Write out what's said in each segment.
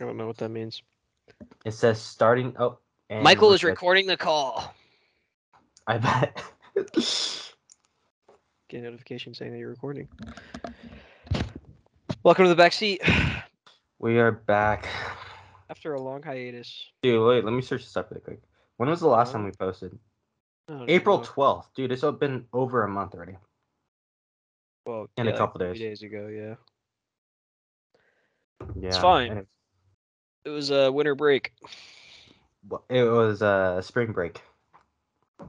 I don't know what that means. It says starting. Oh, and Michael is recording the call. I bet. Get a notification saying that you're recording. Welcome to the back seat. we are back. After a long hiatus. Dude, wait. Let me search this up really quick. When was the last Uh, time we posted? I April know. twelfth. Dude, it's been over a month already. Well, in a yeah, like couple three days. days ago, yeah. Yeah. It's fine. and It, was a winter break. well, it was uh, spring break.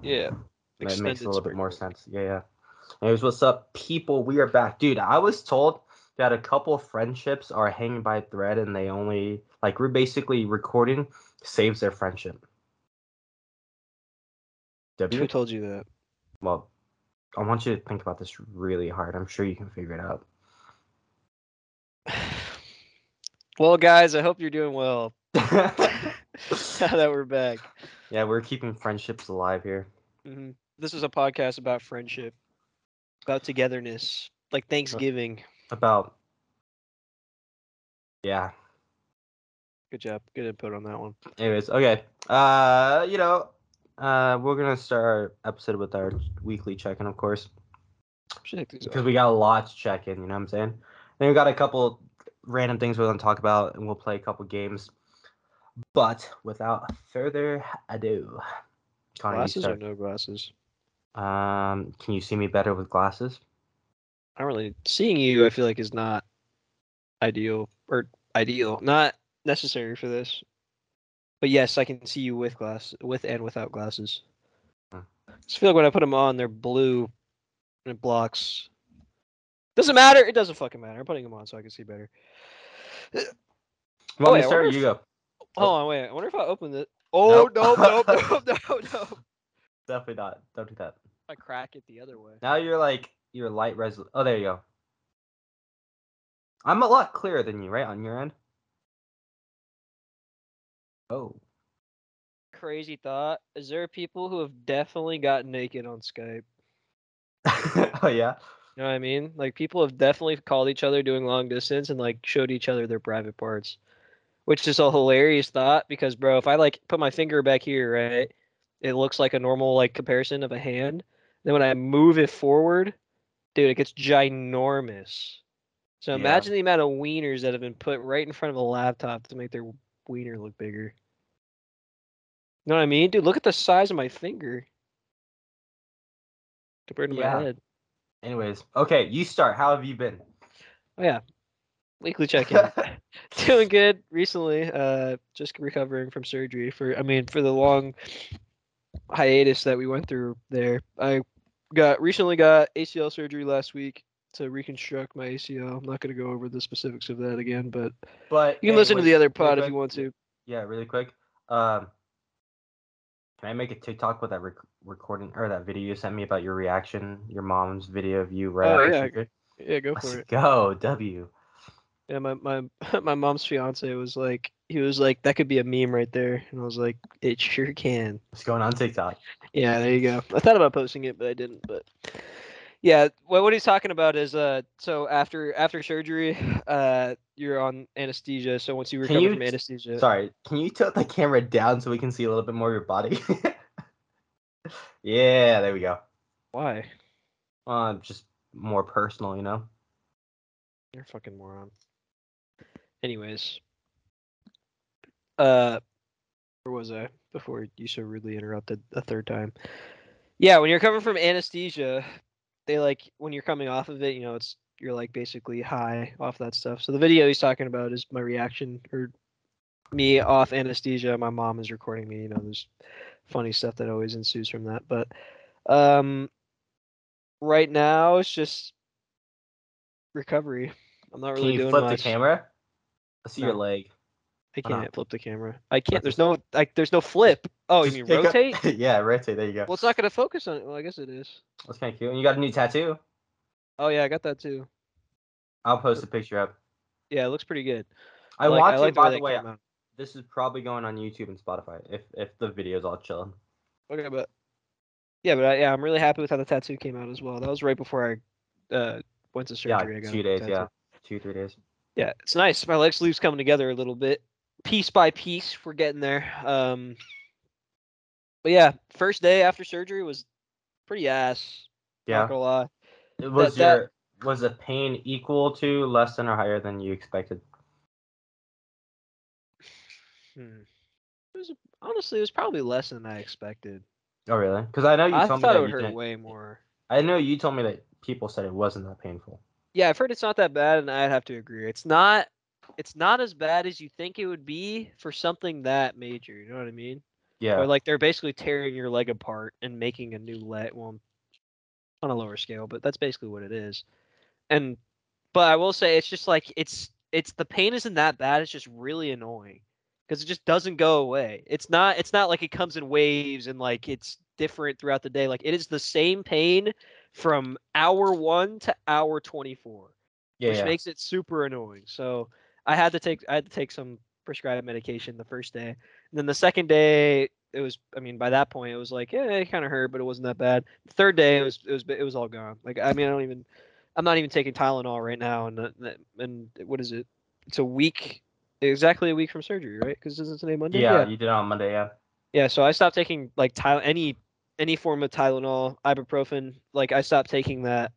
Yeah. That makes a little bit more break. sense. Yeah, yeah. Anyways, what's up, people? We are back, dude. I was told that a couple of friendships are hanging by a thread, and they only like we're basically recording saves their friendship. Who told you that? Well, I want you to think about this really hard. I'm sure you can figure it out. Well, guys, I hope you're doing well. now that we're back. Yeah, we're keeping friendships alive here. hmm This is a podcast about friendship, about togetherness, like Thanksgiving. About yeah. Good job. Good input on that one. Anyways, okay. Uh, you know, uh, we're gonna start our episode with our weekly check-in, of course, Should take these because we got a lot to check in. You know what I'm saying? Then we got a couple random things we're gonna talk about, and we'll play a couple games. But without further ado, Connor, Glasses or no glasses? Um, can you see me better with glasses? I don't really seeing you. I feel like is not ideal or ideal, not necessary for this. But yes, I can see you with glass, with and without glasses. Hmm. I just feel like when I put them on, they're blue, and it blocks. Doesn't matter. It doesn't fucking matter. I'm putting them on so I can see better. Well, Oh, me I start. wonder You go. Hold oh. on, wait. I wonder if I open this. Oh Nope. no, no, no, no, no! Definitely not. Don't do that. I crack it the other way. Now you're like you're light resol. Oh, there you go. I'm a lot clearer than you, right, on your end. Oh. Crazy thought. Is there people who have definitely got naked on Skype? oh yeah. You know what I mean? Like people have definitely called each other doing long distance and like showed each other their private parts. Which is a hilarious thought because bro, if I like put my finger back here, right? It looks like a normal like comparison of a hand. Then when I move it forward, dude, it gets ginormous. So Yeah. imagine the amount of wieners that have been put right in front of a laptop to make their wiener look bigger. You know what I mean? Dude, look at the size of my finger compared to Yeah. my head. Anyways, okay, you start. How have you been? Oh yeah. Weekly check-in. Doing good recently. Uh just recovering from surgery for I mean for the long hiatus that we went through there. I got recently got ACL surgery last week to reconstruct my ACL. I'm not going to go over the specifics of that again, but But you can listen to the other pod if quick. you want to. Yeah, really quick. Um, can I make a TikTok with that rec- recording or that video you sent me about your reaction, your mom's video of you right Oh, yeah? Yeah, go Let's for it. go, W. Yeah, my my my mom's fiance was like he was like that could be a meme right there, and I was like it sure can. What's going on TikTok? Yeah, there you go. I thought about posting it, but I didn't. But yeah, well, what he's talking about is uh, so after after surgery, uh, you're on anesthesia. So once you recover you from anesthesia, Sorry, can you tilt the camera down so we can see a little bit more of your body? yeah, there we go. why? Uh, just more personal, you know. You're a fucking moron. Anyways, uh, where was I before you so rudely interrupted a third time? Yeah, when you're coming from anesthesia, they like when you're coming off of it, you know, it's you're like basically high off that stuff. So the video he's talking about is my reaction or me off anesthesia. My mom is recording me. You know, there's funny stuff that always ensues from that. But um, right now it's just recovery. I'm not really Can you doing flip much. the camera? I see your leg. I not? can't flip the camera. I can't. There's no like. There's no flip. Oh, you mean take a- rotate? yeah, rotate. There you go. Well, it's not gonna focus on it. Well, I guess it is. That's kind of cute. And you got a new tattoo. Oh yeah, I got that too. I'll post a picture up. Yeah, it looks pretty good. I, like, want I like by the way, that came out. this is probably going on YouTube and Spotify if if the video's all chilling. Okay, but yeah, but I, yeah, I'm really happy with how the tattoo came out as well. That was right before I uh, went to Yeah, surgery. Got two days. Yeah, two three days. Yeah, it's nice. My leg sleeves coming together a little bit. piece by piece, we're getting there. Um, but yeah, first day after surgery was pretty ass. Yeah. Not gonna lie. It was that- your was the pain equal to, less than, or higher than you expected? Hmm. It was honestly, it was probably less than I expected. Oh really? Because I know you I told thought me it that would hurt way more. I know you told me that people said it wasn't that painful. Yeah, I've heard it's not that bad, and I'd have to agree. It's not. It's not as bad as you think it would be for something that major. You know what I mean? Yeah. Or like they're basically tearing your leg apart and making a new leg. Well, on a lower scale, but that's basically what it is. And but I will say it's just like it's it's the pain isn't that bad. It's just really annoying because it just doesn't go away. It's not it's not like it comes in waves and like it's different throughout the day. Like it is the same pain from hour one to hour twenty four yeah. which yeah. makes it super annoying. So I had to take I had to take some prescribed medication the first day, and then the second day it was I mean by that point it was like yeah it kind of hurt but it wasn't that bad. The third day it was it was it was all gone. Like I mean I don't even I'm not even taking Tylenol right now and uh, and what is it? It's a week exactly a week from surgery right? Because isn't today Monday? yeah, you did it on Monday. Yeah. Yeah, so I stopped taking like Tyl- any any form of Tylenol, ibuprofen. Like I stopped taking that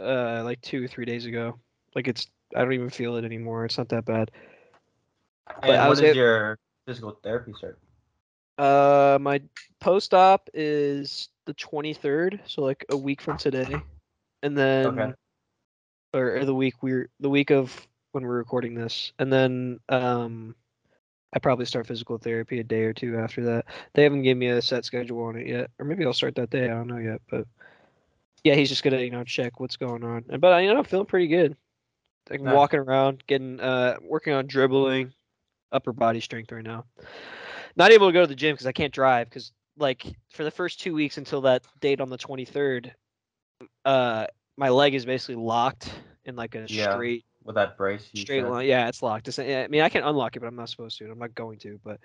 uh like two or three days ago. Like it's I don't even feel it anymore. It's not that bad. And I what was is a- your physical therapy start? Uh, my post op is the 23rd, so like a week from today, and then Okay. or, or the week we're the week of when we're recording this, and then um, I probably start physical therapy a day or two after that. They haven't given me a set schedule on it yet, or maybe I'll start that day. I don't know yet, but yeah, he's just gonna you know check what's going on. And- But you know, I'm feeling pretty good. Like Nice. walking around, getting uh, working on dribbling, upper body strength right now. Not able to go to the gym because I can't drive. Because like for the first two weeks until that date on the 23rd, uh, my leg is basically locked in like a Yeah. straight With that brace. Straight said? line. Yeah, it's locked. It's, I mean, I can unlock it, but I'm not supposed to. I'm not going to. But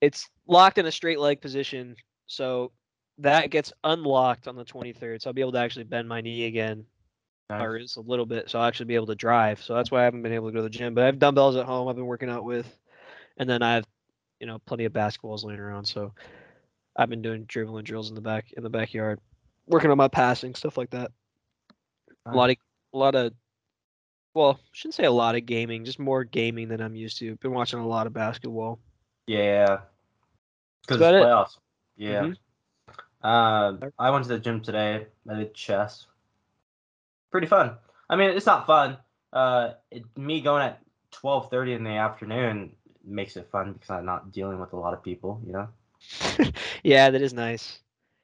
it's locked in a straight leg position. So that gets unlocked on the 23rd. So I'll be able to actually bend my knee again, Nice. or just a little bit. So I'll actually be able to drive. So that's why I haven't been able to go to the gym. But I have dumbbells at home. I've been working out with, and then I have, you know, plenty of basketballs laying around. So I've been doing dribbling drills in the back in the backyard, working on my passing stuff like that. A lot of a lot of well, shouldn't say a lot of gaming, just more gaming than I'm used to. Been watching a lot of basketball. Yeah. Because it's about it. playoffs. Yeah. Mhm. Uh, I went to the gym today. I did chess. Pretty fun. I mean, it's not fun. Uh, it, me going at twelve thirty in the afternoon makes it fun because I'm not dealing with a lot of people. You know. yeah, that is nice.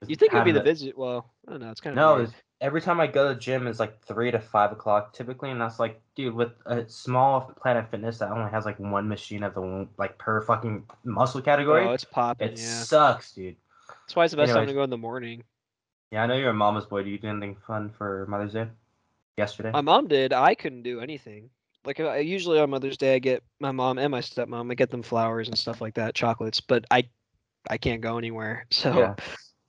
You think it'd be the it- visit? Well, I don't know. It's kind of No, every time I go to the gym, it's like three to five o'clock typically, and that's like, dude, with a small Planet Fitness that only has like one machine of the like per fucking muscle category, Oh, it's popping. it Yeah, sucks, dude. that's why it's the best time to go in the morning. Yeah, I know you're a mama's boy. Do you do anything fun for Mother's Day? Yesterday. My mom did. I couldn't do anything. Like I, usually on Mother's Day, I get my mom and my stepmom. I get them flowers and stuff like that, chocolates. But I, I can't go anywhere. So Yeah.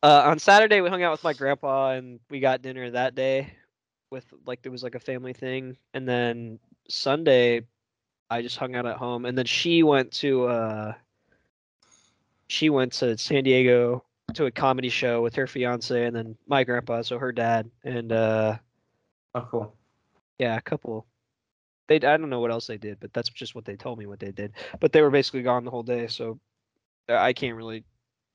uh, on Saturday we hung out with my grandpa and we got dinner that day. With like there was like a family thing, and then Sunday, I just hung out at home. And then she went to uh, she went to San Diego to a comedy show with her fiance and then my grandpa, so her dad, and uh, oh, cool. yeah, a couple. They I don't know what else they did, but that's just what they told me what they did. But they were basically gone the whole day, so uh, I can't really,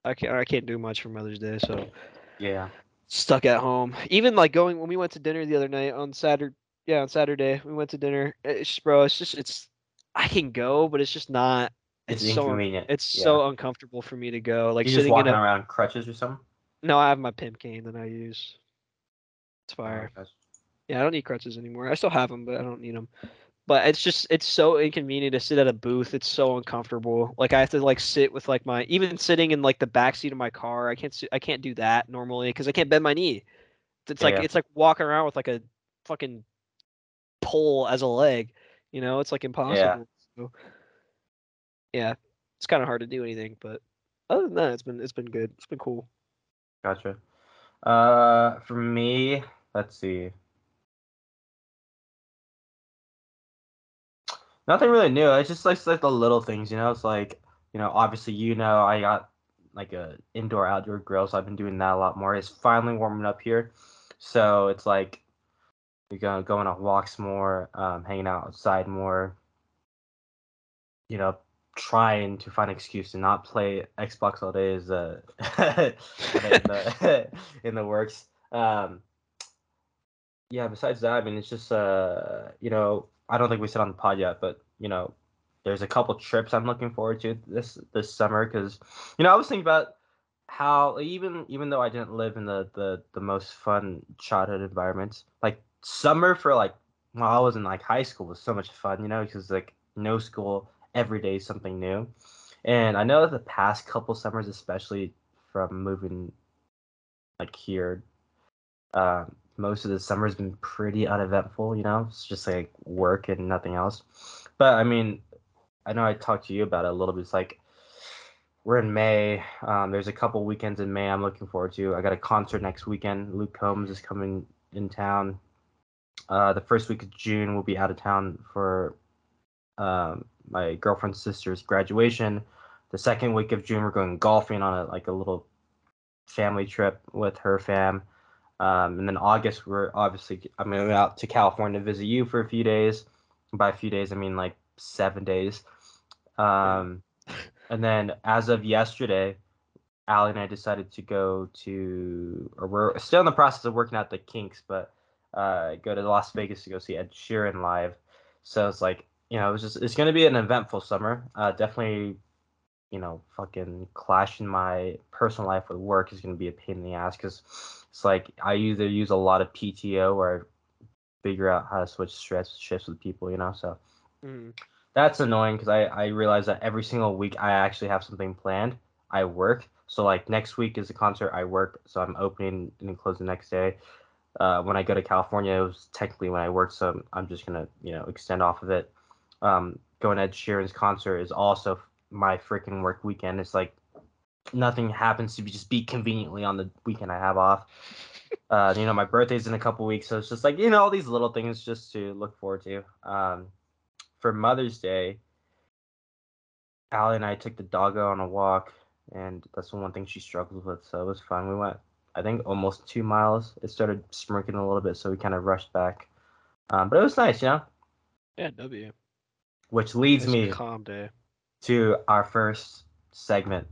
I can't I can't do much for Mother's Day, so Yeah. stuck at home. Even like going when we went to dinner the other night on Saturday, yeah, on Saturday we went to dinner. It's just, bro, it's just it's I can go, but it's just not. It's, It's, so inconvenient. it's yeah. so uncomfortable for me to go. Like you just sitting in walking a around crutches or something. no, I have my pimp cane that I use. It's Oh, fire. gosh. Yeah, I don't need crutches anymore. I still have them, but I don't need them. But it's just it's so inconvenient to sit at a booth. It's so uncomfortable. Like I have to like sit with like my even sitting in like the back seat of my car. I can't I can't do that normally because I can't bend my knee. It's like Yeah. it's like walking around with like a fucking pole as a leg. You know, it's like impossible. So, yeah, it's kind of hard to do anything. But other than that, it's been it's been good. It's been cool. Gotcha. Uh, for me, let's see. Nothing really new. It's just like, like the little things, you know. It's like you know, obviously, you know, I got like a indoor outdoor grill, so I've been doing that a lot more. It's finally warming up here, so it's like we're gonna going on walks more, um, hanging out outside more. You know, trying to find an excuse to not play Xbox all day is uh in, the, in the works. Um, yeah. Besides that, I mean, it's just uh, you know, I don't think we said on the pod yet, but you know, there's a couple trips I'm looking forward to this this summer because you know I was thinking about how even even though I didn't live in the the the most fun childhood environments, like summer for like while I was in like high school was so much fun, you know, because like no school, every day something new. And I know that the past couple summers, especially from moving like here, uh, most of the summer's been pretty uneventful, you know, it's just like work and nothing else. But I mean, I know I talked to you about it a little bit. It's like we're in May. Um, there's a couple weekends in May I'm looking forward to. I got a concert next weekend. Luke Combs is coming in town. Uh, the first week of June, we'll be out of town for um, my girlfriend's sister's graduation. The second week of June, we're going golfing on a like a little family trip with her fam. Um, and then August, we're obviously I'm going out to California to visit you for a few days. By a few days, I mean like seven days. Um, and then as of yesterday, Allie and I decided to go to, or we're still in the process of working out the kinks, but uh, go to Las Vegas to go see Ed Sheeran live. So it's like, you know, it's just it's gonna be an eventful summer. Uh, definitely, you know, fucking clashing my personal life with work is gonna be a pain in the ass because it's like I either use a lot of PTO or I figure out how to switch stress shifts with people, you know. So Mm. that's annoying because I I realize that every single week I actually have something planned. I work. So like next week is a concert. I work, so I'm opening and then closing the next day. Uh, when I go to California, it was technically when I worked, so I'm just gonna you know extend off of it. Um, going to Ed Sheeran's concert is also my freaking work weekend. It's like nothing happens to be just be conveniently on the weekend I have off. Uh, you know, my birthday's in a couple weeks, so it's just like you know all these little things just to look forward to. Um, for Mother's Day, Allie and I took the doggo on a walk, and that's the one thing she struggles with. So it was fun. We went, I think, almost two miles. It started smirking a little bit, so we kind of rushed back. Um, but it was nice, you know. Yeah, W. Which leads Nice me calm day. to our first segment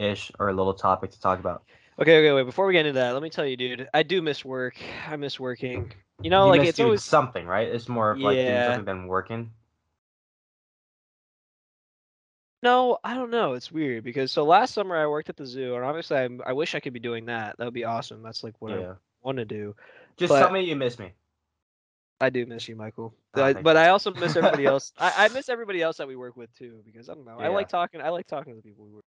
ish or a little topic to talk about. Okay, okay, wait. Before we get into that, let me tell you, dude. I do miss work. I miss working. You know, you like miss it's doing always something, right? It's more of like doing Yeah. something than working. no. I don't know. It's weird because so last summer I worked at the zoo, and obviously I, I wish I could be doing that. That would be awesome. That's like what I want to do. Just But- tell me you miss me. I do miss you, Michael. I- but. I also miss everybody else. I, I miss everybody else that we work with too, because I don't know. I like talking. I like talking to the people we work.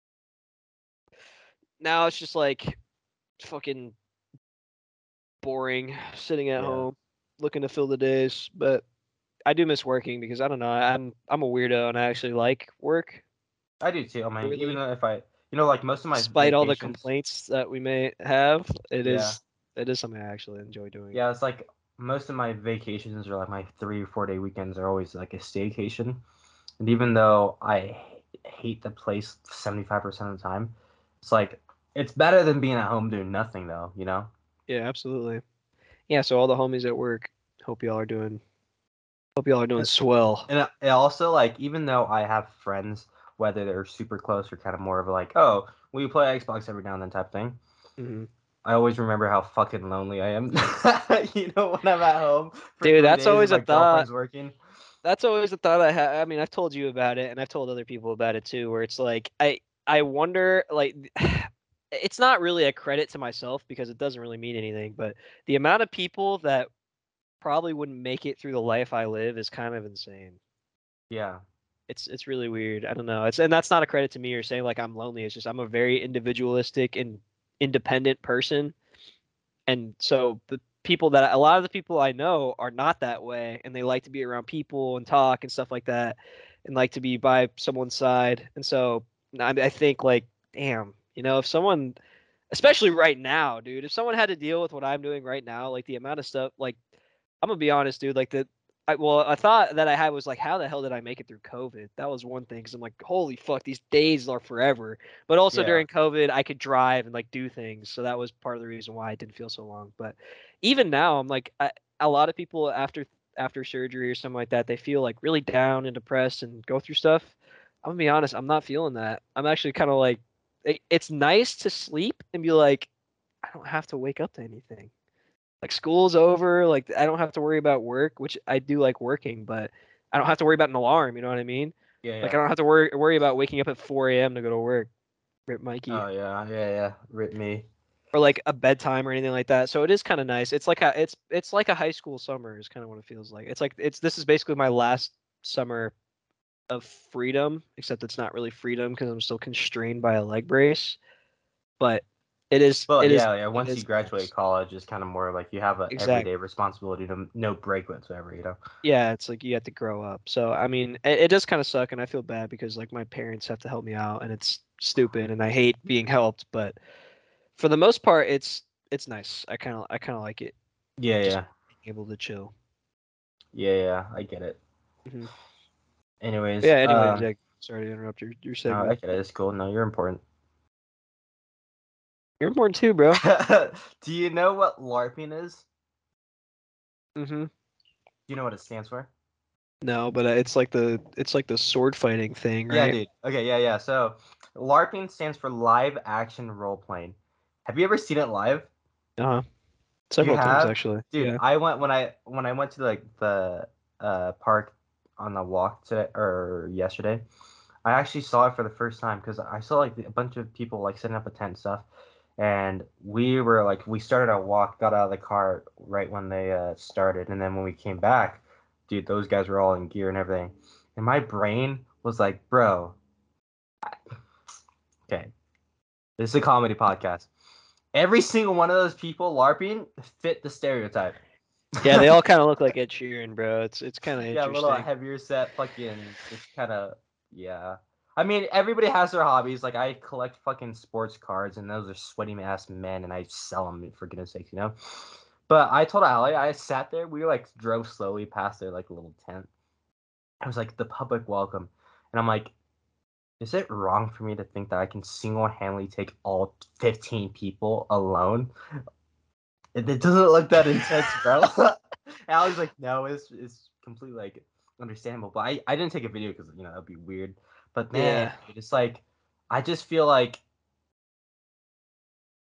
Now it's just like fucking boring sitting at Yeah. home, looking to fill the days. But I do miss working because I don't know. I'm I'm a weirdo and I actually like work, I do too. I mean, Really? even though if I, you know, like most of my despite all the complaints that we may have. It is Yeah. it is something I actually enjoy doing. Yeah, it's like most of my vacations or like my three or four day weekends are always like a staycation. And even though I hate the place 75% of the time, it's like it's better than being at home doing nothing though, you know? Yeah, absolutely. Yeah, so all the homies at work, hope y'all are doing hope y'all are doing swell. And it- it also like even though I have friends, whether they're super close or kind of more of like, oh, we play Xbox every now and then type thing. hmm I always remember how fucking lonely I am. you know, when I'm at home. Dude, that's always a thought. Working. That's always a thought I have. I mean, I've told you about it and I've told other people about it too where it's like I I wonder like it's not really a credit to myself because it doesn't really mean anything, but the amount of people that probably wouldn't make it through the life I live is kind of insane. Yeah. It's it's really weird. I don't know. It's and that's not a credit to me or saying like I'm lonely. It's just I'm a very individualistic and independent person. And so the people that a lot of the people I know are not that way and they like to be around people and talk and stuff like that and like to be by someone's side. And so I, I think like damn, you know, if someone especially right now, dude, if someone had to deal with what I'm doing right now, like the amount of stuff like I'm to be honest, dude, like the I, well, I thought that I had was like, how the hell did I make it through COVID? That was one thing because I'm like, holy fuck, these days are forever. But also Yeah. during COVID, I could drive and like do things, so that was part of the reason why it didn't feel so long. But even now, I'm like, I, a lot of people after after surgery or something like that, they feel like really down and depressed and go through stuff. I'm gonna be honest, I'm not feeling that. I'm actually kind of like, it, it's nice to sleep and be like, I don't have to wake up to anything like school's over like i don't have to worry about work which i do like working but i don't have to worry about an alarm you know what i mean Yeah, like i don't have to worry worry about waking up at 4 a.m to go to work rip mikey Oh yeah, yeah, yeah. Rip me. or like a bedtime or anything like that so it is kind of nice it's like a it's it's like a high school summer is kind of what it feels like it's like it's this is basically my last summer of freedom except it's not really freedom because i'm still constrained by a leg brace but it is Well, it is- yeah, yeah. Once you graduate nice. college, it's kind of more like you have a Exactly. everyday responsibility to no break whatsoever. You know. yeah it's like you have to grow up so i mean it, it does kind of suck and i feel bad because like my parents have to help me out and it's stupid and i hate being helped but for the most part it's it's nice i kind of i kind of like it Yeah, Just- yeah, being able to chill yeah, yeah. I get it. Mhm. Anyways. yeah anyway um, Jack, sorry to interrupt your, your no, segment get it. It's cool. No, you're important. you're important too bro Do you know what LARPing is? Mm-hmm. Do you know what it stands for? no but uh, it's like the it's like the sword fighting thing right? Yeah, dude. Okay, yeah, yeah. So, LARPing stands for live action role playing. Have you ever seen it live? uh-huh several times actually Dude, yeah I went when I when I went to like the uh park on the walk today or yesterday. I actually saw it for the first time because I saw like a bunch of people like setting up a tent and stuff, and we were like we started our walk, got out of the car right when they uh, started, and then when we came back, dude, those guys were all in gear and everything, and my brain was like, bro, okay, this is a comedy podcast. Every single one of those people larping fit the stereotype. Yeah they all kind of look like ed sheeran bro it's it's kind of yeah, a little heavier set, fucking, just kind of, yeah. I mean, everybody has their hobbies. Like, I collect fucking sports cards, and those are sweaty ass men, and I sell them for goodness sakes, you know. But I told Allie, I sat there. We like drove slowly past their like little tent. I was like, the public welcome, and I'm like, is it wrong for me to think that I can single-handedly take all 15 people alone? It, doesn't look that intense, bro. was like, no, it's it's completely like understandable. But I, I didn't take a video because you know that'd be weird. But man, Yeah. it's like I just feel like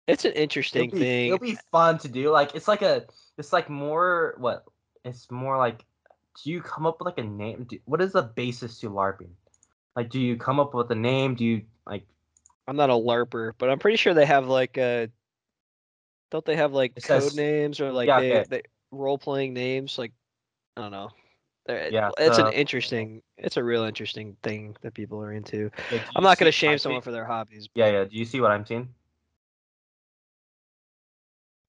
it's an it'll interesting be, thing it'll be fun to do. Like it's like a it's like more what it's more like. Do you come up with like a name? Do, what is the basis to LARPing? Like, do you come up with a name? Do you like? I'm not a LARPer, but I'm pretty sure they have like uh don't they have like It code says- names or like Yeah, they, okay. they role playing names? Like I don't know. They're- Yeah, it's an interesting. It's a real interesting thing that people are into. yeah, I'm not gonna shame someone for their hobbies. Yeah, yeah. Do you see what I'm seeing?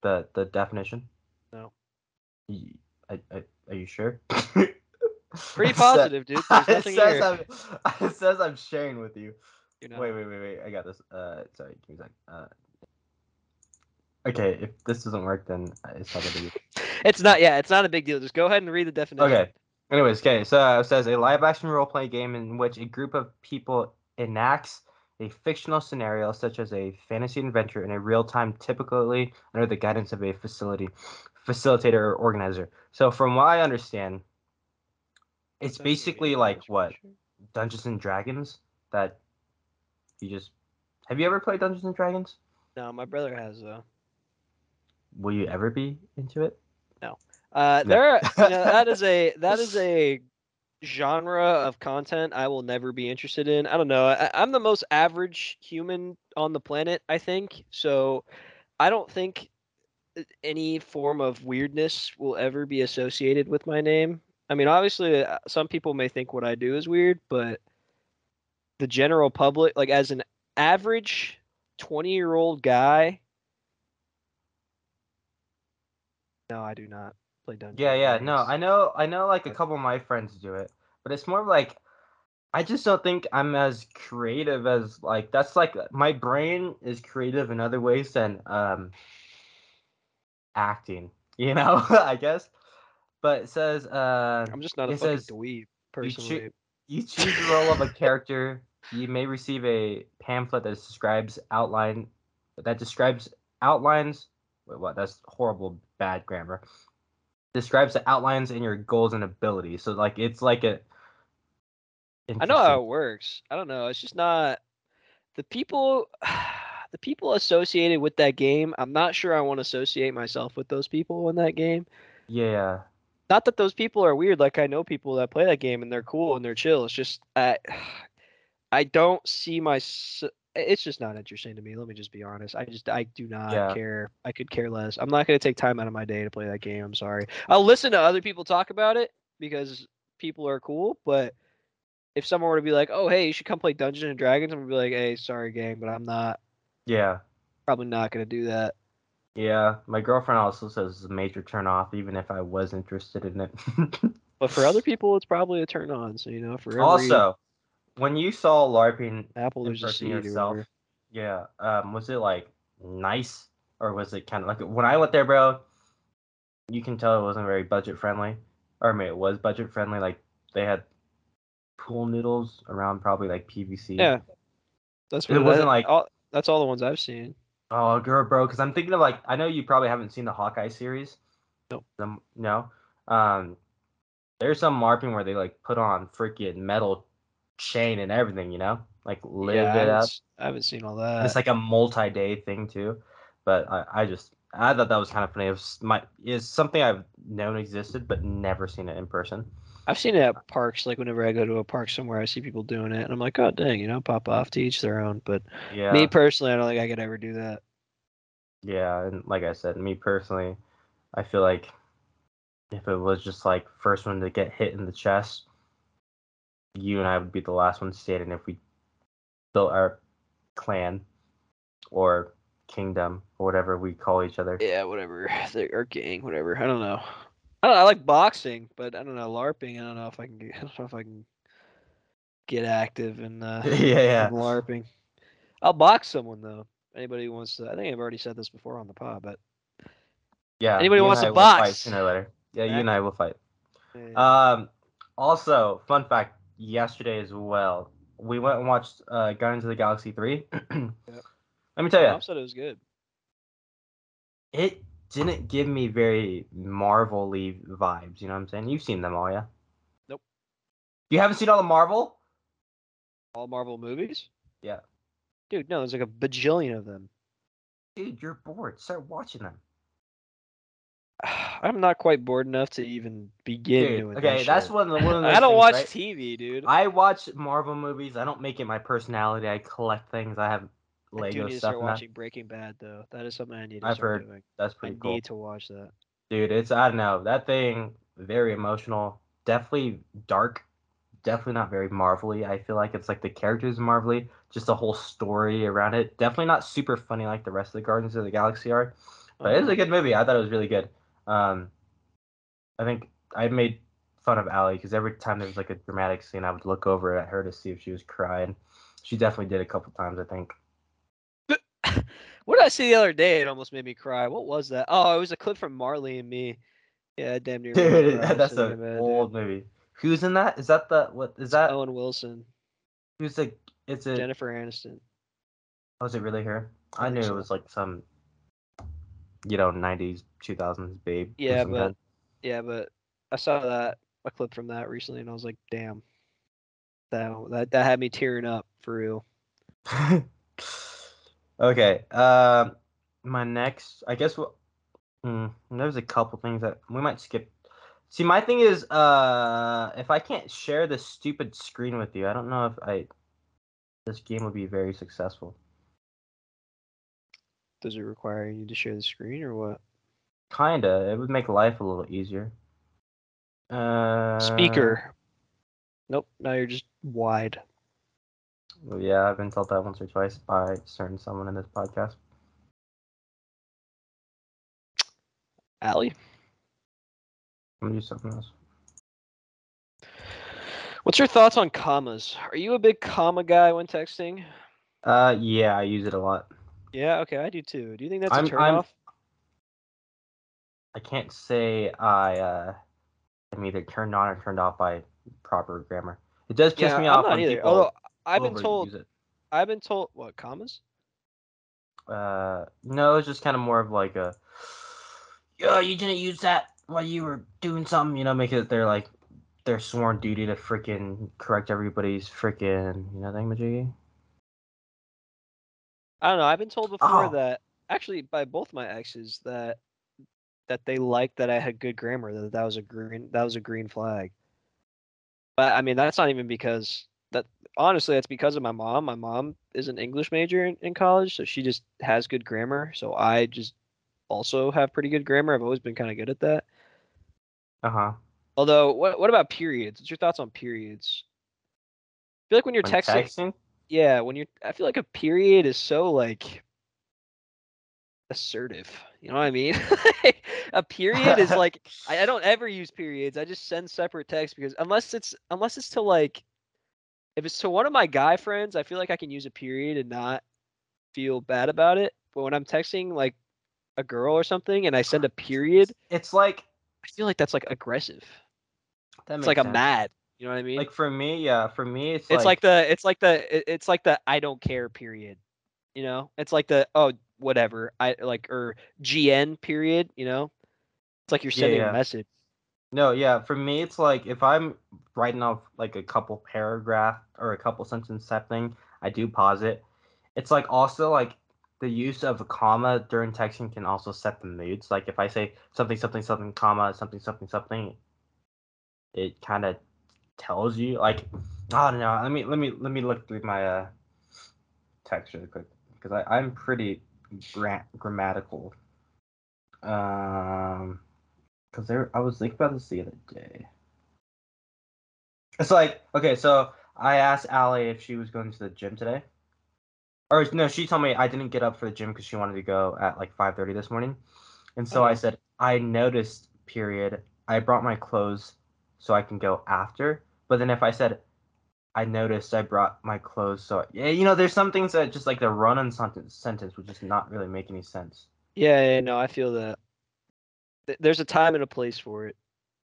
The the definition. No. I, I, are you sure? Pretty positive, dude. It says. I'm, it says I'm sharing with you. Wait, wait, wait, wait. I got this. Uh, sorry, give me a sec. Uh, okay, if this doesn't work, then it's not gonna be. It's not. Yeah, it's not a big deal. Just go ahead and read the definition. Okay. Anyways, okay, so uh, it says a live action role playing game in which a group of people enacts a fictional scenario such as a fantasy adventure in a real time, typically under the guidance of a facility facilitator or organizer. So from what I understand, it's basically like what. Dungeons and Dragons that you just have you ever played Dungeons and Dragons? No, my brother has though. Will you ever be into it? No. Uh, No. there, you know, that is a that is a genre of content I will never be interested in. I don't know. I, I'm the most average human on the planet, I think. So, I don't think any form of weirdness will ever be associated with my name. I mean, obviously, uh, some people may think what I do is weird, but the general public, like as an average 20 year old guy, no, I do not play Dungeons. Yeah, yeah. No, I know I know like a couple of my friends do it, but it's more like I just don't think I'm as creative as like that's like my brain is creative in other ways than um acting, you know, I guess. but it says uh, I'm just not a fucking says dweeb, you personally. choo- you choose the role of a character. You may receive a pamphlet that describes outline that describes outlines. Wait, what? That's horrible, bad grammar. Describes the outlines and your goals and abilities. So like it's like a. I know how it works. I don't know. It's just not the people. The people associated with that game. I'm not sure I want to associate myself with those people in that game. Yeah. Not that those people are weird. Like I know people that play that game and they're cool and they're chill. It's just I, I don't see my. It's just not interesting to me. Let me just be honest. I just I do not Yeah. care. I could care less. I'm not gonna take time out of my day to play that game. I'm sorry. I'll listen to other people talk about it because people are cool. But if someone were to be like, "Oh, hey, you should come play Dungeons and Dragons," I'm gonna be like, "Hey, sorry, gang, but I'm not. Yeah. Probably not gonna do that." Yeah. My girlfriend also says it's a major turn off, even if I was interested in it. But for other people, it's probably a turn on. So you know, for every also, when you saw LARPing apple, there's a seed yourself. Yeah. Um, was it like nice or was it kind of like when I went there, bro? You can tell it wasn't very budget friendly, or I mean, it was budget friendly. Like they had pool noodles around probably like PVC. Yeah, that's It what wasn't that- like- all, that's all the ones I've seen. Oh, girl, bro, because I'm thinking of like I know you probably haven't seen the Hawkeye series. Nope. Um, no. Um, there's some LARPing where they like put on freaking metal chain and everything, you know, like live yeah, I it haven't, up. I haven't seen all that. it's like a multi-day thing too but I, I just i thought that was kind of funny it was my is something i've known existed but never seen it in person I've seen it at parks. Like whenever I go to a park somewhere, I see people doing it, and I'm like, oh dang, you know, pop off to each their own. But yeah me personally, I don't think I could ever do that. yeah and like i said me personally i feel like if it was just like first one to get hit in the chest you and i would be the last ones standing if we built our clan or kingdom or whatever we call each other Yeah, whatever. Or gang, whatever. I don't know. I don't know. I like boxing, but I don't know LARPing. I don't know if I can get. I don't know if I can get active in uh, yeah yeah in LARPing. I'll box someone though. Anybody who wants to. I think I've already said this before on the pod, but yeah Anybody wants to will fight box? sooner or later yeah you and i will fight uh, Um, also, fun fact: yesterday as well, we went and watched uh, Guardians of the Galaxy three. Let me tell you, Mom said it was good. it didn't give me very Marvel-y vibes. You know what I'm saying? You've seen them all, yeah? Nope. You haven't seen all the Marvel? All Marvel movies. Yeah. Dude, no, there's like a bajillion of them. Dude, you're bored. Start watching them. I'm not quite bored enough to even begin Dude, doing okay, that that's one of the one of those I don't things, watch right? TV, dude. I watch Marvel movies. I don't make it my personality. I collect things. I have Lego I do need to stuff. start that. watching Breaking Bad though. That is something I need to I've start heard doing. That's I pretty cool. need to watch that. Dude, it's I don't know. That thing very emotional. Definitely dark. Definitely not very marvelly. I feel like it's like the characters marvelly, just the whole story around it. Definitely not super funny like the rest of the Guardians of the Galaxy are. But it's Uh, a good movie. I thought it was really good. Um, I think I made fun of Allie because every time there was like a dramatic scene, I would look over at her to see if she was crying. She definitely did a couple times, I think. what did I see the other day? It almost made me cry. What was that? Oh, it was a clip from Marley and Me. Yeah, damn near. Dude, that's an bed, dude. old movie. Who's in that? Is that the what? Is that Owen Wilson, who's the? It's a. Jennifer Aniston. Was it really her? I think knew so. it was like some, you know, '90s, 2000s babe. Yeah, but yeah, but I saw that a clip from that recently, and I was like, damn, that that that had me tearing up for real. okay. Um, my next, I guess. What? Hmm, there's a couple things that we might skip. See, my thing is, uh, if I can't share this stupid screen with you, I don't know if I. This game would be very successful. Does it require you to share the screen or what? Kinda. It would make life a little easier. Uh, Speaker. Nope. Now you're just wide. well, Yeah, I've been told that once or twice by certain someone in this podcast. Allie, I'm gonna do something else. what's your thoughts on commas? Are you a big comma guy when texting? Uh, yeah, I use it a lot. Yeah. Okay, I do too. Do you think that's I'm- a turn I'm- off? I can't say I uh I'm either turned on or turned off by proper grammar. It does piss Yeah, me I'm off not either. Although I've been told. I've been told what commas. Uh, no, it's just kind of more of like a, yeah, you didn't use that while you were doing something, you know, make it their like their sworn duty to freaking correct everybody's freaking, you know, thingamajiggy. I don't know. I've been told before Oh. that actually by both my exes that that they liked that I had good grammar. That that was a green that was a green flag. But I mean, that's not even because that honestly, that's because of my mom. My mom is an English major in, in college, so she just has good grammar. So I just also have pretty good grammar. I've always been kind of good at that. Uh huh. Although, what what about periods? What's your thoughts on periods? I feel like when you're texting, texting, yeah, when you're, I feel like a period is so like assertive. You know what I mean? a period is like I, I don't ever use periods. I just send separate text because unless it's unless it's to like if it's to one of my guy friends, I feel like I can use a period and not feel bad about it. But when I'm texting like a girl or something and I send a period, it's like I feel like that's like aggressive. that It's like a sense. mad. You know what I mean? Like for me, yeah, for me, it's, it's like, the it's like the it's like the I don't care period. You know? It's like the oh whatever. I like or GN period, you know? It's like you're Yeah, sending yeah. a message. No, yeah, for me it's like if I'm writing off like a couple paragraph or a couple sentence type thing, I do pause it. It's like also like the use of a comma during texting can also set the moods. Like if I say something something something comma something something something, it kind of tells you like I don't know. Let me let me let me look through my uh text really quick because I I'm pretty gra- grammatical. Um because there I was thinking about this the other day. It's like okay, so I asked Allie if she was going to the gym today, or no, she told me I didn't get up for the gym because she wanted to go at like five thirty this morning, and so I Oh. said I noticed. Period. I brought my clothes so I can go after. But then if I said I noticed I brought my clothes so yeah, you know, there's some things that just like the run-on sentence sentence would just not really make any sense. Yeah, yeah, no, I feel that. There's a time and a place for it.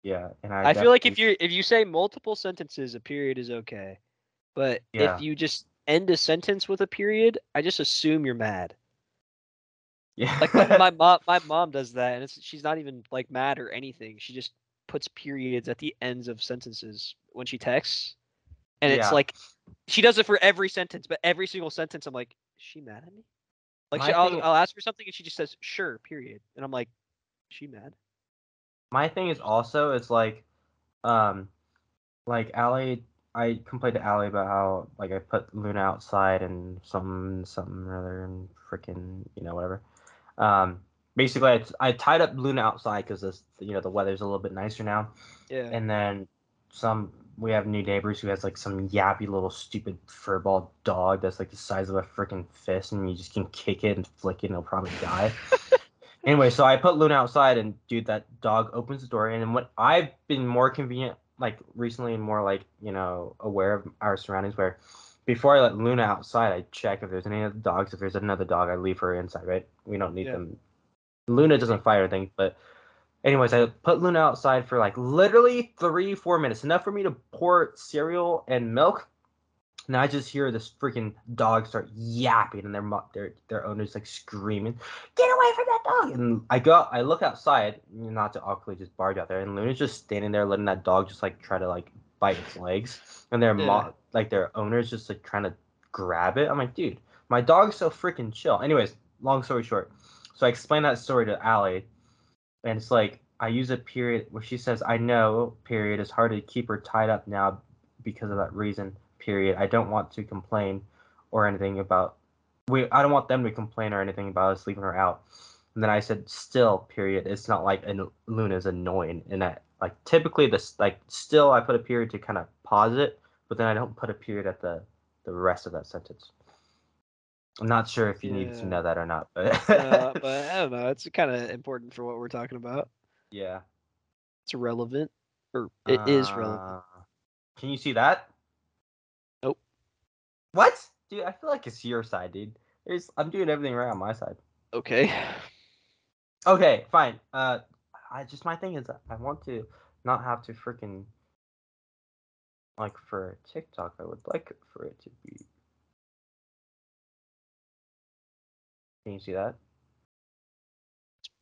Yeah, and I, I, feel like if you if you say multiple sentences, a period is okay. But Yeah. if you just end a sentence with a period, I just assume you're mad. yeah, Like my, my mom, my mom does that, and it's she's not even like mad or anything. She just puts periods at the ends of sentences when she texts, and it's Yeah. like she does it for every sentence. But every single sentence, I'm like, is she mad at me? Like she, I'll, thing- I'll ask her something, and she just says, "Sure," period, and I'm like, is she mad? my thing is also it's like um like Allie I complained to Allie about how like I put Luna outside and some something or other and freaking you know whatever. Um basically I, I tied up Luna outside because this you know the weather's a little bit nicer now Yeah. and then some we have new neighbors who has like some yappy little stupid furball dog that's like the size of a freaking fist and you just can kick it and flick it and it'll probably die. anyway, so I put Luna outside and dude that dog opens the door and what I've been more convenient like recently and more like, you know, aware of our surroundings where before I let Luna outside, I check if there's any other dogs. If there's another dog, I leave her inside, right? We don't need Yeah. them. Luna doesn't fight or anything, but anyways, I put Luna outside for like literally three, four minutes, enough for me to pour cereal and milk. And I just hear this freaking dog start yapping, and their their their owner's like screaming, "Get away from that dog!" And I go, I look outside, not to awkwardly just barge out there, and Luna's just standing there, letting that dog just like try to like bite its legs, and their Yeah. mo- like their owner's just like trying to grab it. I'm like, dude, my dog's so freaking chill. Anyways, long story short, so I explained that story to Allie, and it's like I use a period where she says, "I know period is hard to keep her tied up now because of that reason." Period. I don't want to complain or anything about we. I don't want them to complain or anything about us leaving her out. And then I said, "Still, period. It's not like an, Luna's annoying." And that like typically this like still I put a period to kind of pause it, but then I don't put a period at the the rest of that sentence. I'm not sure if you need to know that or not, but uh, but I don't know. It's kind of important for what we're talking about. yeah. It's relevant, or it is relevant. Uh, Can you see that? Nope. What? Dude, I feel like it's your side, dude. There's, I'm doing everything right on my side. Okay. Okay, fine. Uh, I just my thing is I want to not have to freaking like for TikTok. I would like for it to be. Can you see that?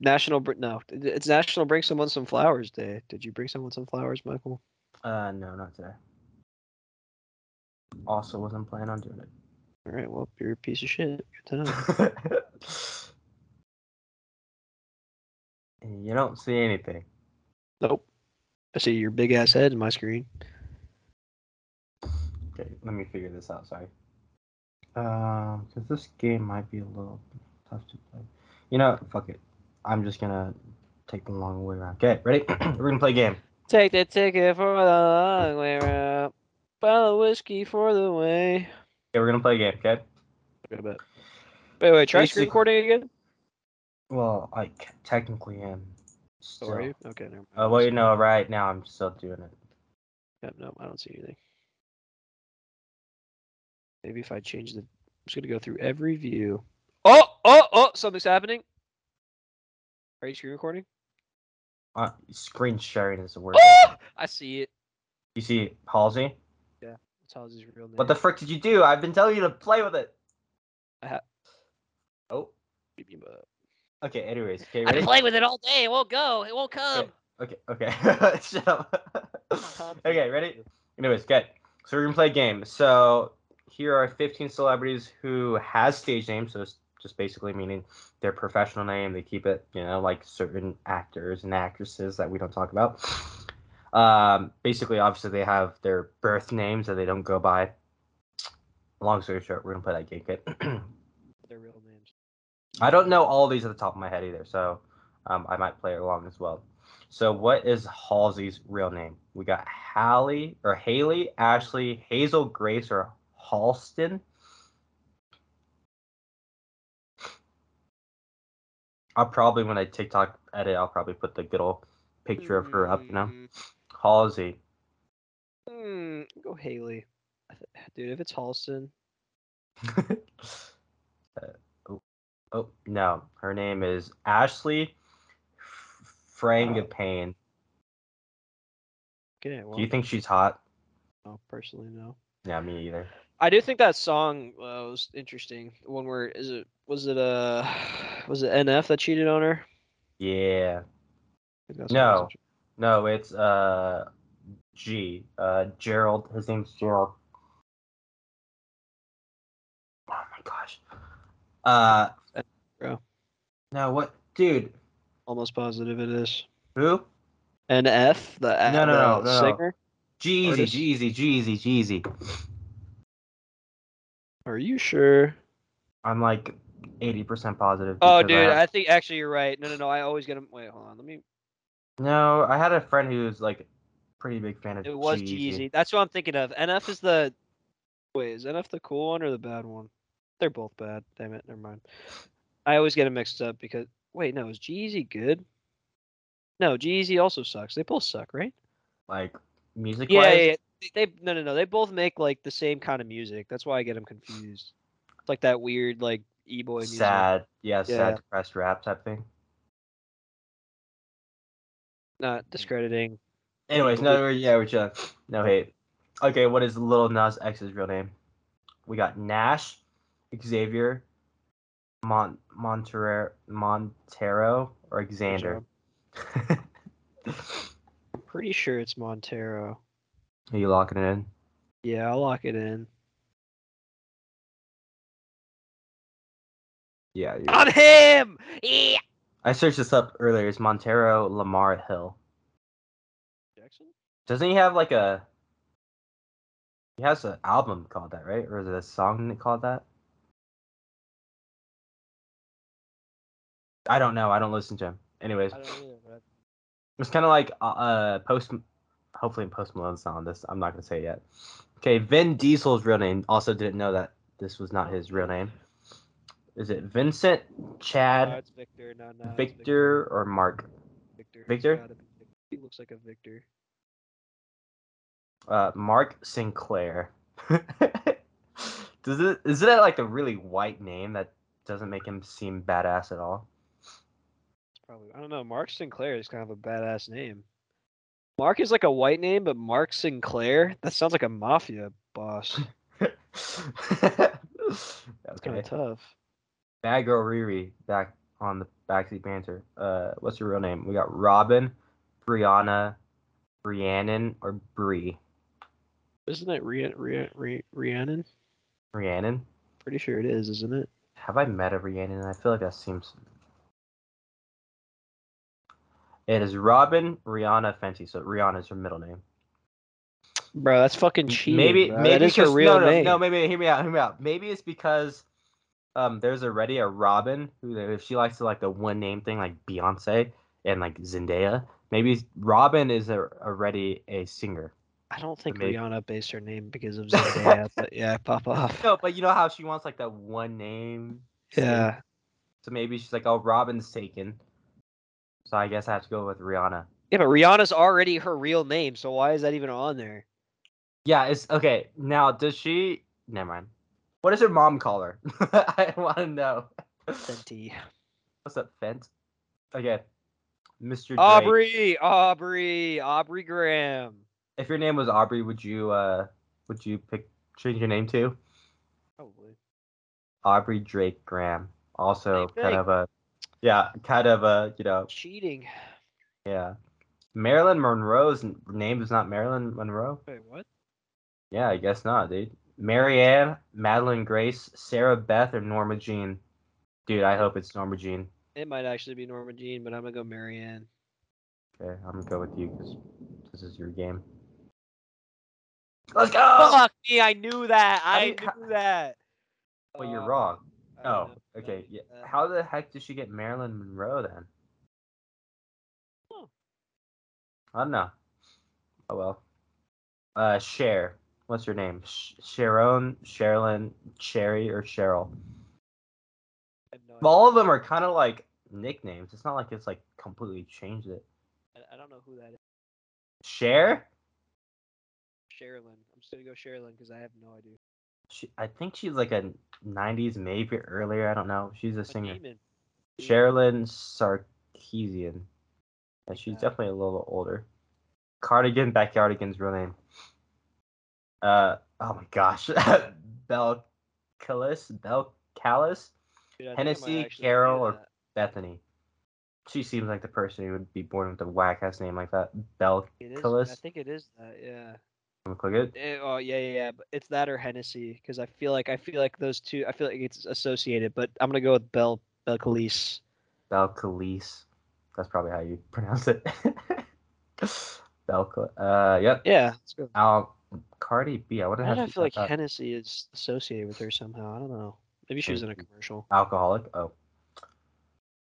National Br- no, it's National Bring Someone Some Flowers Day. Did you bring someone some flowers, Michael? Uh, no, not today. Also, wasn't planning on doing it. All right, well, you're a piece of shit. Good to know. You don't see anything. nope. I see your big ass head in my screen. Okay, let me figure this out. Sorry. Um, because this game might be a little tough to play. You know, fuck it. I'm just gonna take the long way around. Okay, ready? We're gonna play a game. Take the ticket for the long way around. Bottle of whiskey for the way. Okay, we're gonna play a game. Okay. Okay, bet. Wait, wait, try screen recording again? Well, I c- technically am. Oh, Still. are you? Okay, never mind. Oh well, you know, right now I'm still doing it. Yep, no, I don't see anything. Maybe if I change the, I'm just gonna go through every view. Oh, oh, oh! Something's happening. Are you screen recording? Uh, screen sharing is the word. Oh! I see it. You see Halsey? That's Halsey's real name. What the frick did you do? I've been telling you to play with it. I ha- Oh. Okay. Anyways, okay, I've ready? been playing with it all day. It won't go. It won't come. Okay. Okay. Okay. Shut up. okay. Ready? Anyways, okay. So we're gonna play a game. So here are 15 celebrities who has stage names. So it's just basically meaning their professional name. They keep it, you know, like certain actors and actresses that we don't talk about. Um, basically, obviously, they have their birth names that they don't go by. Long story short, we're gonna play that game. Okay. Their real names. I don't know all these at the top of my head either, so um, I might play along as well. So, what is Halsey's real name? We got Hallie or Haley, Ashley, Hazel, Grace, or Halston. I'll probably when I TikTok edit, I'll probably put the good old picture of her up. You know, Mm, Halsey. Hmm, go Haley. Dude, if it's Halston, Uh, oh, oh no, her name is Ashley Frangipane. okay, well, Do you think she's hot? no, personally, no. Yeah, me either. I do think that song uh, was interesting. The one where is it? Was it uh, was it NF that cheated on her? Yeah. I think that song was No. No, it's uh G. Uh Gerald. His name's Gerald. Oh my gosh. Uh Bro. No, what dude? Almost positive it is. Who? NF, the, No, no, no, no, no. singer. G-Eazy, G-Eazy, G-Eazy, G-Eazy. Are you sure? I'm like 80% positive. Oh, I dude, have- I think actually you're right. No, no, no. I always get him. Wait, hold on. Let me. No, I had a friend who was like pretty big fan of It was G-Eazy. That's what I'm thinking of. NF is the. Wait, is NF the cool one or the bad one? They're both bad. Damn it. Never mind. I always get them mixed up because. Wait, no, is G-Eazy good? No, G-Eazy also sucks. They both suck, right? Like music Yeah, yeah, they no, no, no. They both make like the same kind of music. That's why I get them confused. It's like that weird like e-boy music. Sad, yeah, sad depressed rap type thing. Not discrediting. Anyways, no, we're, yeah, we're chilling. Uh, no hate. Okay, what is Lil Nas X's real name? We got Nash, Xavier, Mon Montero, Montero, or Xander. I'm pretty sure it's Montero. Are you locking it in? Yeah, I'll lock it in. Yeah. you're- On him! Yeah. I searched this up earlier. It's Montero Lamar Hill. Jackson? Doesn't he have like a? He has an album called that, right? Or is it a song called that? I don't know. I don't listen to him. Anyways, I don't either, it's kind of like uh, uh post. Hopefully, Post Malone's not on this. I'm not gonna say it yet. Okay, Vin Diesel's real name. Also, didn't know that this was not his real name. Is it Vincent, no, Chad, it's Victor. No, no, it's Victor, or Mark? Victor. Victor? Victor. He looks like a Victor. Uh, Mark Sinclair. Does it? Is it like a really white name that doesn't make him seem badass at all? It's probably I don't know. Mark Sinclair is kind of a badass name. Mark is like a white name, but Mark Sinclair. That sounds like a mafia boss. It's kind of tough. Bad girl Riri back on the backseat banter. Uh, what's your real name? We got Robin, Brianna, Rhiannon, or Bree. Isn't it Rhian- Rhian- Rhi- Rhiannon? Rhiannon. Pretty sure it is, isn't it? Have I met a Rhiannon? I feel like that seems. It is Robin Rihanna Fenty. So Rihanna is her middle name. Bro, that's fucking cheating. maybe bro. maybe that is her real no, no, name. No, maybe hear me out. Hear me out. Maybe it's because um there's already a Robin who if she likes to like the one name thing like Beyonce and like Zendaya. Maybe Robin is a, already a singer. I don't think Maybe. Rihanna based her name because of Zendaya, but yeah, pop off. No, but you know how she wants like that one name. Yeah, So maybe she's like, oh, Robin's taken. So I guess I have to go with Rihanna. yeah, but Rihanna's already her real name, so why is that even on there? Yeah, it's okay. Now, does she? Never mind. What does her mom call her? I want to know. Fenty. What's up, Fent? Okay, Mr. Drake. Aubrey, Aubrey, Aubrey Graham. If your name was Aubrey, would you uh would you pick change your name to Probably. Aubrey Drake Graham? Also, Same kind of a yeah, kind of a you know Cheating. yeah. Marilyn Monroe's name is not Marilyn Monroe. Wait, what? Yeah, I guess not, dude. Marianne, Madeline Grace, Sarah Beth, or Norma Jean. Dude, I hope it's Norma Jean. It might actually be Norma Jean, but I'm gonna go Marianne. Okay, I'm gonna go with you because this is your game. Let's go. Fuck me, I knew that. How do I you- how- knew that. Well, you're Uh, wrong. I don't Oh, okay. Yeah. Uh, How the heck did she get Marilyn Monroe then? Oh. I don't know. Oh well. Uh, Cher. What's your name? Sh- Sharon, Sherilyn, Sherry, or Cheryl? No. All of them are kind of like nicknames. It's not like it's like completely changed it. I- I don't know who that is. Cher? Sherilyn. I'm just gonna go Sherilyn because I have no idea. She, I think she's like a '90s, maybe earlier. I don't know. She's a singer. Cherilyn Sarkisian. Yeah, she's Yeah. definitely a little older. Cardigan, Backyardigan's real name. Uh oh my gosh. Bell Callis, Bell Callis, Dude, I think I might Hennessy, Carol, or- Bethany. She seems like the person who would be born with a whack ass name like that. Bell It is, I think it is that. Yeah. I'm click it. Eh, oh yeah, yeah, yeah. But it's that or Hennessy because I feel like I feel like those two. I feel like it's associated. But I'm gonna go with Calise. Belcalis. That's probably how you pronounce it. Bell. Cal- Uh, yep. Yeah. Let's go. Al Cardi B. I Why how I feel like that. Hennessy is associated with her somehow? I don't know. Maybe she was in a commercial. alcoholic. Oh.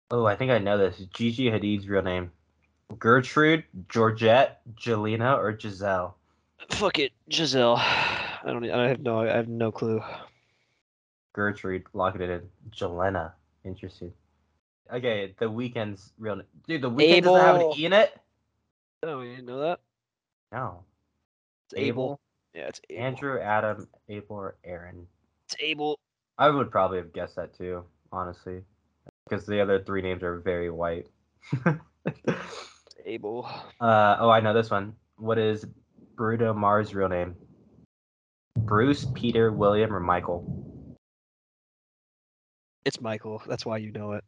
Oh, I think I know this. Gigi Hadid's real name. Gertrude, Georgette, Jelena, or Giselle. Fuck it, Giselle. I don't. I have no. I have no clue. Gertrude, lock it in. Jelena. Interesting. Okay, the Weeknd's real name. Dude, the Weeknd doesn't have an E in it? Oh, you didn't know that? No. It's Abel, Yeah, it's Abel. Andrew, Adam, Abel, or Aaron. It's Abel. I would probably have guessed that too, honestly. Because the other three names are very white. Abel. Uh oh, I know this one. What is Bruno Mars' real name? Bruce, Peter, William, or Michael? It's Michael. That's why you know it.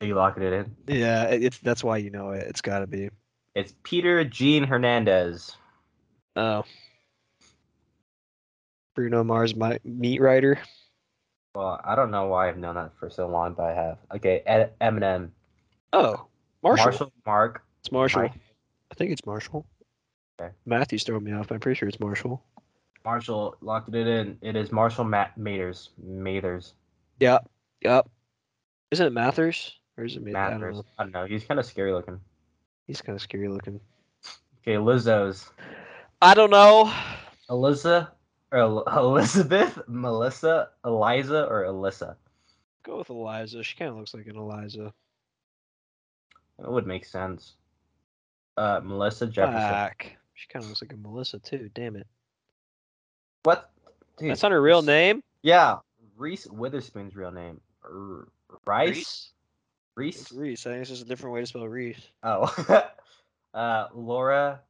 Are you locking it in? Yeah, it's that's why you know it. It's got to be. It's Peter Gene Hernandez. Oh. Bruno Mars, my meat writer. Well, I don't know why I've known that for so long, but I have. Okay, Ed- Eminem, Oh, Marshall. Marshall, Mark, It's Marshall. Mike. I think it's Marshall. Okay. Matthew's throwing me off. I'm pretty sure it's Marshall. Marshall locked it in. It is Marshall Matt Mathers. Maters. Yep. Yep. Isn't it Mathers? Or is it Ma- I don't Mathers. know. I don't know. He's kind of scary looking. He's kind of scary looking. Okay, Lizzo's. I don't know. Or El- Elizabeth, Melissa, Eliza, or Alyssa. Go with Eliza. She kind of looks like an Eliza. That would make sense. Uh, Melissa Jefferson. Fuck. She kind of looks like a Melissa too. Damn it. What? Dude, That's not her real name. Yeah, Reese Witherspoon's real name. R- Rice. It's Reese. Reese. I think it's just a different way to spell Reese. Oh. uh, Laura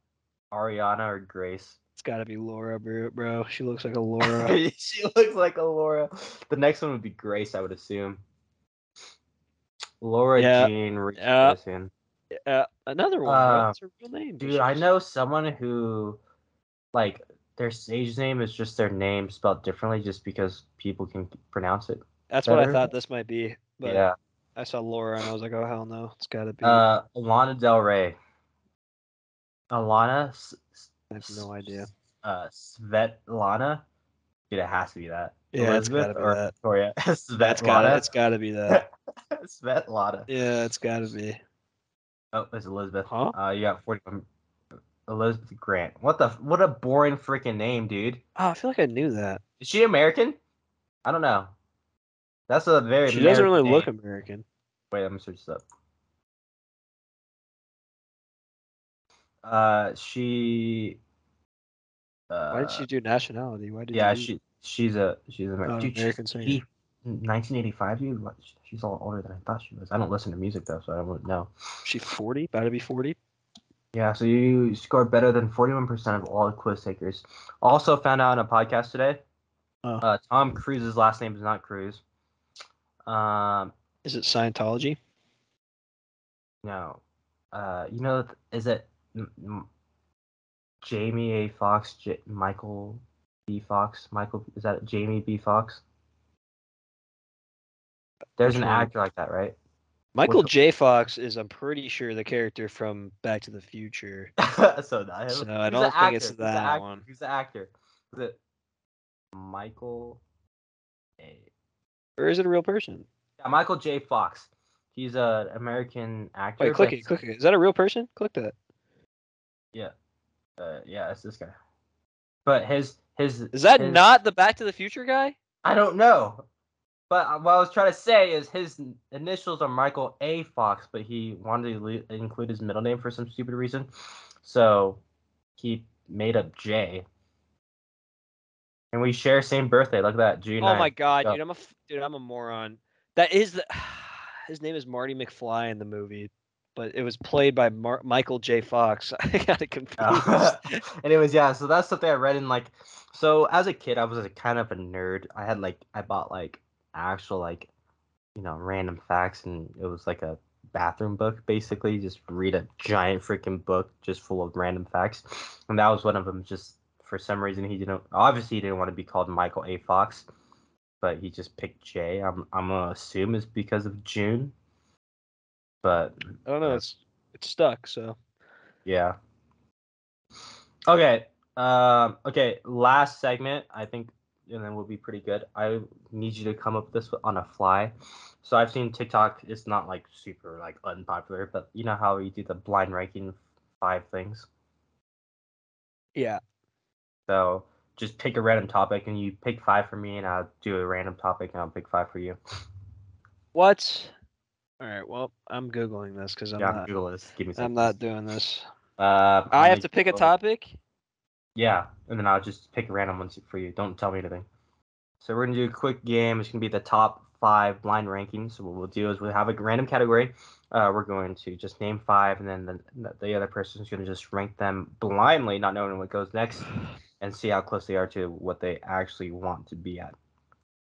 Ariana or Grace. It's got to be Laura, bro. bro. She looks like a Laura. she looks like a Laura. The next one would be Grace, I would assume. Laura Yeah. Jean Yeah. Uh, another one. Uh, That's her real name. Dude, I know someone who, like, their stage name is just their name spelled differently, just because people can pronounce it. That's what I thought this might be. But yeah. I saw Laura and I was like, oh hell no, it's got to be. Uh, Alana Del Rey. Alana. S- I have no idea. Uh, Svetlana. Dude, it has to be that. Yeah, it's Elizabeth gotta be or that. Victoria. That's got Svetlana. it's got to be that. Svetlana. Yeah, it's got to be. Oh, it's Elizabeth. Huh? Uh, you got forty. Elizabeth Grant. What the? What a boring freaking name, dude. Oh, I feel like I knew that. Is she American? I don't know. That's a very. She doesn't really American look. American. Wait, let me search this up. Uh, she. Uh, Why did she do nationality? Why did Yeah, you she she's a she's an Oh, Dude, American singer. 80 1985, dude. What? She's all older than I thought she was. I don't listen to music though, so I don't know. she forty? About to be forty? Yeah, so you scored better than 41% of all the quiz takers. Also found out on a podcast today. Oh. Uh, Tom Cruise's last name is not Cruise. Um, Is it Scientology? no. Uh, you know, is it M- M- Jamie A. Fox, J- Michael B. Fox? Michael, is that Jamie B. Fox? There's an actor like that, right? Michael Which- J. Fox is, I'm pretty sure, the character from Back to the Future. so not. So I don't think it's actor? The that actor? one. Who's the actor? Is it Michael? A. Or is it a real person? Yeah, Michael J. Fox. He's an American actor. Wait, click it, click it. Is that a real person? Click that. Yeah, uh, yeah, it's this guy. But his his Is that his- not the Back to the Future guy? I don't know. But uh, what I was trying to say is his initials are Michael A. Fox, but he wanted to le- include his middle name for some stupid reason, so he made up J. And we share same birthday. Look at that, June. Oh my god, Go. dude, I'm a f- dude, I'm a moron. That is the his name is Marty McFly in the movie, but it was played by Mar- Michael J. Fox. I got it confused. Oh. Anyways, yeah, so that's something I read in like so as a kid I was a kind of a nerd. I had like I bought like actual like you know, random facts and it was like a bathroom book basically, just read a giant freaking book just full of random facts. And that was one of them just for some reason he didn't obviously he didn't want to be called Michael A. Fox, but he just picked J. I'm I'm gonna assume it's because of June. But I don't know. It's it's stuck. So yeah. Okay. Um. Okay. Last segment, I think, and then we'll be pretty good. I need you to come up with this on a fly. So I've seen TikTok. It's not like super like unpopular, but you know how you do the blind ranking five things. yeah, So just pick a random topic, and you pick five for me, and I'll do a random topic, and I'll pick five for you. what? All right. Well, I'm googling this because I'm yeah, not. Google this. Give me. I'm not doing this. Uh, I have to pick a topic. Yeah, and then I'll just pick a random one for you. Don't tell me anything. So we're gonna do a quick game. It's gonna be the top five blind rankings. So what we'll do is we'll have a random category. Uh, we're going to just name five, and then the, the other person is gonna just rank them blindly, not knowing what goes next, and see how close they are to what they actually want to be at.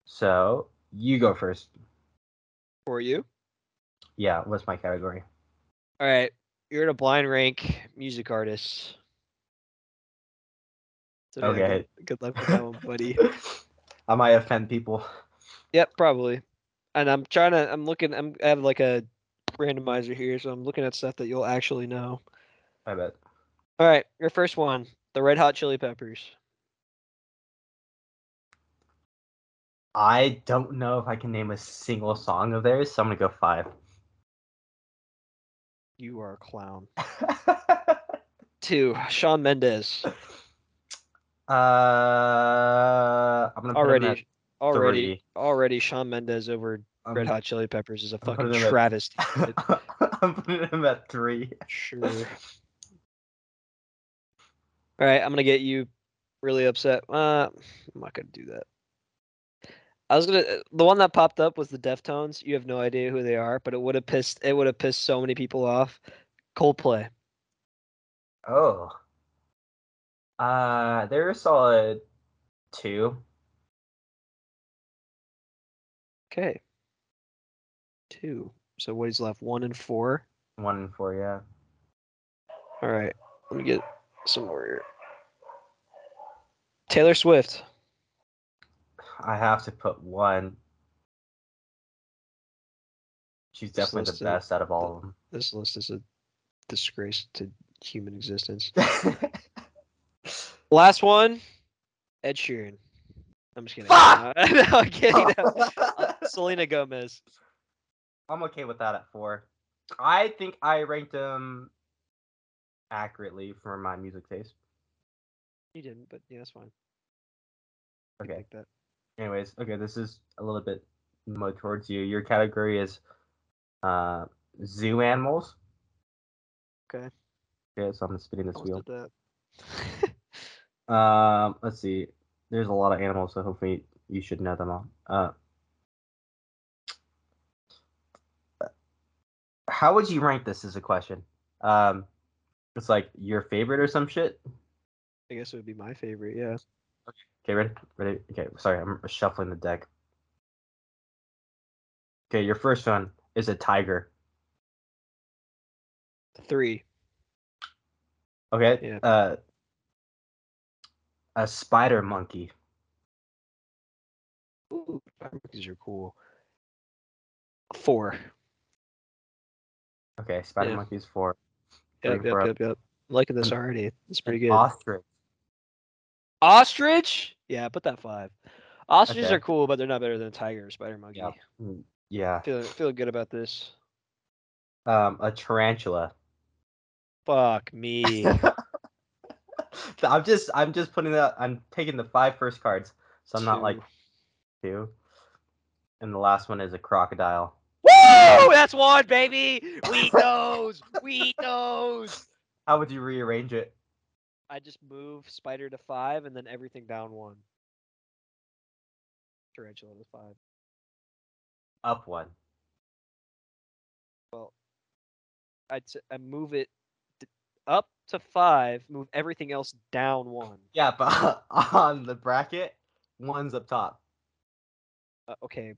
So you go first. For you. Yeah, what's my category? All right. You're in a blind rank music artist. So, Okay. Good, good luck with that one, buddy. I might offend people. Yep, probably. And I'm trying to. I'm looking. I'm. I have like a randomizer here, so I'm looking at stuff that you'll actually know. I bet. All right, your first one, the Red Hot Chili Peppers. I don't know if I can name a single song of theirs, so I'm gonna go five. You are a clown. Two, Shawn Mendes. Uh, I'm gonna Already, already, three. already, Shawn Mendes over I'm, Red Hot Chili Peppers is a fucking putting him at- travesty. I'm putting him at three. Sure. All right, I'm gonna get you really upset. Uh, I'm not gonna do that. I was gonna. The one that popped up was the Deftones. You have no idea who they are, but it would have pissed. It would have pissed so many people off. Coldplay. Oh, Uh, they're a solid two. Okay. Two. So what is left? One and four. One and four, yeah. All right. Let me get some more here. Taylor Swift. I have to put one. She's This definitely the is- best out of all of them. This list is a disgrace to human existence. Last one. Ed Sheeran. I'm just kidding. Fuck! no, I'm kidding. No. Selena Gomez. I'm okay with that at four. I think I ranked them accurately for my music taste. You didn't, but yeah, that's fine. Okay. Like that. Anyways, okay, this is a little bit more towards you. Your category is uh zoo animals. Okay. Okay, so I'm spinning this wheel. Um, let's see. There's a lot of animals, so hopefully you should know them all. Uh, how would you rank this? Is a question. Um, it's like your favorite or some shit. I guess it would be my favorite. Yeah. Okay, ready? Ready? Okay, sorry, I'm shuffling the deck. Okay, your first one is a tiger. Three. Okay. Yeah. Uh, a spider monkey. Ooh, spider monkeys are cool. Four. Okay, spider Yeah. monkey's four. Yep, yep, up. yep, yep. Liking this already. It's pretty good. Ostrich. Ostrich? Yeah, put that five. Ostriches Okay. are cool, but they're not better than a tiger or spider monkey. Yeah. Mm, Yeah. Feel feeling good about this. Um, a tarantula. Fuck me. I'm just I'm just putting that I'm taking the five first cards, so I'm not like Two. two. And the last one is a crocodile. Woo! That's one, baby. We knows. we knows. How would you rearrange it? I just move spider to five and then everything down one. Tarantula to five. Up one. Well, I'd I move it up to five. Move everything else down one. Yeah, but on the bracket, one's up top. Uh, okay,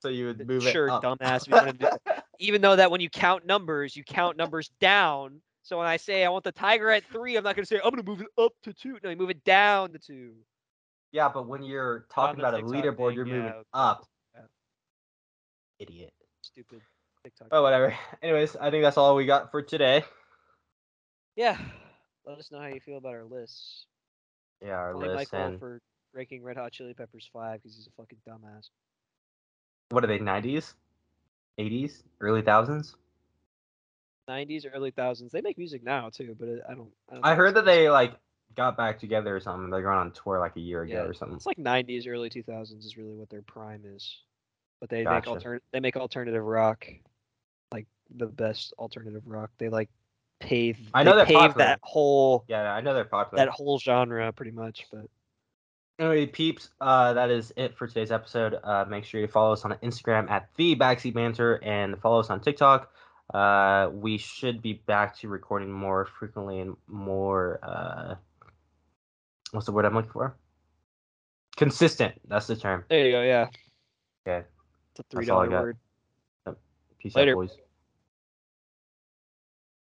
So you would move sure, it up. Sure, dumbass, if you wanna do even though that when you count numbers, you count numbers down. So when I say I want the tiger at three, I'm not gonna say I'm gonna move it up to two. No, you move it down to two. yeah, but when you're talking about a leaderboard, thing, you're moving yeah, okay. up. Yeah. Idiot. Stupid TikTok. Oh, whatever. Anyways, I think that's all we got for today. Yeah. Let us know how you feel about our lists. Yeah, our Blame list Michael and for breaking Red Hot Chili Peppers five because he's a fucking dumbass. what are they? Nineties, eighties, early thousands. 90s, early thousands. They make music now too, but I don't. I, don't I heard that they like got back together or something. They're going on tour like a year ago Yeah, or something. It's like 90s, early 2000s is really what their prime is. But they Gotcha. make altern they make alternative rock, like the best alternative rock. They like pave. I know they they're pave popular. that whole Yeah, I know they're popular. that whole genre pretty much. But Anyway, peeps, uh, that is it for today's episode. Uh, make sure you follow us on Instagram at the Backseat Banter and follow us on TikTok. Uh, we should be back to recording more frequently and more. Uh, what's the word I'm looking for? Consistent. That's the term. there you go. Yeah, Okay. it's a three That's all I got. Peace Later. out, boys.